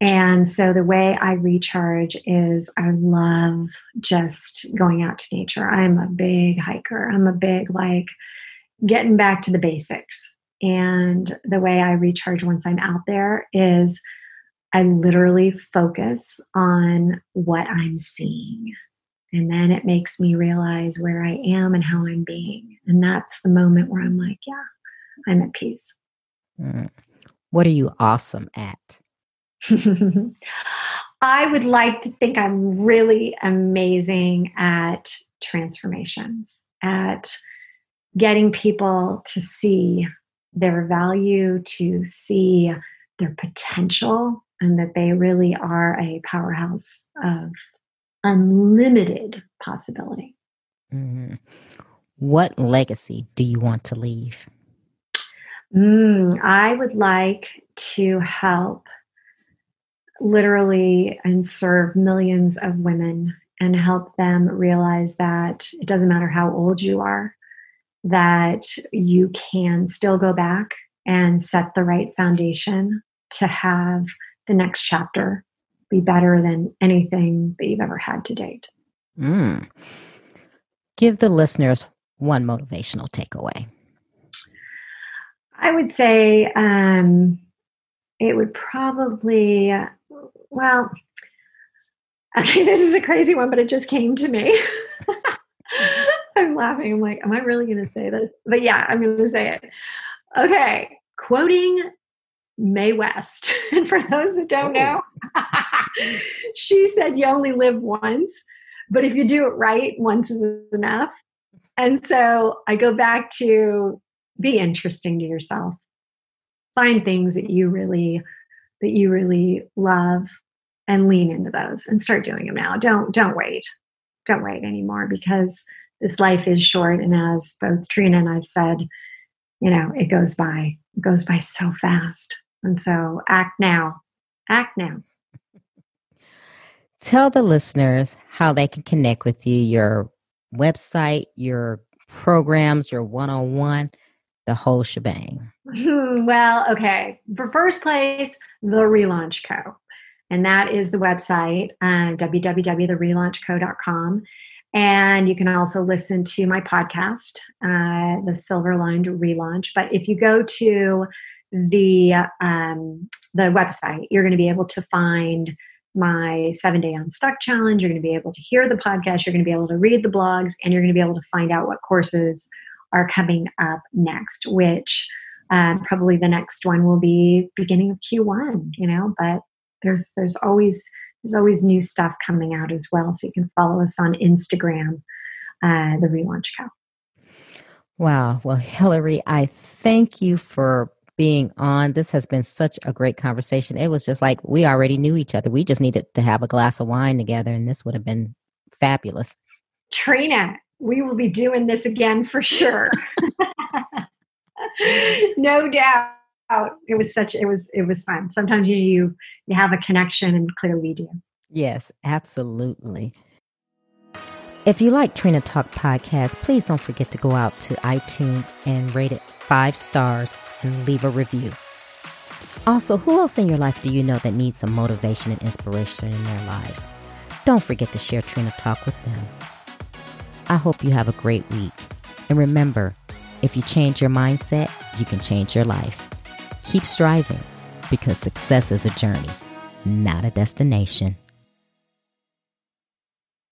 And so the way I recharge is I love just going out to nature. I'm a big hiker. I'm a big, like, getting back to the basics. And the way I recharge once I'm out there is I literally focus on what I'm seeing. And then it makes me realize where I am and how I'm being. And that's the moment where I'm like, yeah, I'm at peace. Mm. What are you awesome at? I would like to think I'm really amazing at transformations, at getting people to see their value, to see their potential, and that they really are a powerhouse of unlimited possibility. Mm-hmm. What legacy do you want to leave? Mm, I would like to help literally and serve millions of women and help them realize that it doesn't matter how old you are, that you can still go back and set the right foundation to have the next chapter be better than anything that you've ever had to date. Mm. Give the listeners one motivational takeaway. I would say um, it would probably, well, okay, this is a crazy one, but it just came to me. I'm laughing. I'm like, am I really going to say this? But yeah, I'm going to say it. Okay, quoting Mae West. And for those that don't oh. know, she said you only live once, but if you do it right, once is enough. And so I go back to be interesting to yourself. Find things that you really that you really love and lean into those and start doing them now. Don't don't wait. Don't wait anymore because this life is short and as both Trina and I've said, you know, it goes by. It goes by so fast. And so act now. Act now. Tell the listeners how they can connect with you, your website, your programs, your one on one, the whole shebang. well, okay. For first place, the Relaunch Co. And that is the website, uh, www.therelaunchco.com. And you can also listen to my podcast, uh, The Silver Lined Relaunch. But if you go to the um, the website, you're going to be able to find my seven day unstuck challenge. You're going to be able to hear the podcast. You're going to be able to read the blogs, and you're going to be able to find out what courses are coming up next. Which um, probably the next one will be beginning of Q1. You know, but there's there's always there's always new stuff coming out as well. So you can follow us on Instagram, uh, the Relaunch Co. Wow. Well, Hilary, I thank you for being on. This has been such a great conversation. It was just like we already knew each other. We just needed to have a glass of wine together, and this would have been fabulous. Trina, we will be doing this again for sure. no doubt. It was such it was it was fun. Sometimes you you you have a connection and clearly we do. Yes, absolutely. If you like Trina Talk podcast, please don't forget to go out to iTunes and rate it five stars and leave a review. Also, who else in your life do you know that needs some motivation and inspiration in their life? Don't forget to share Trina Talk with them. I hope you have a great week. And remember, if you change your mindset, you can change your life. Keep striving because success is a journey, not a destination.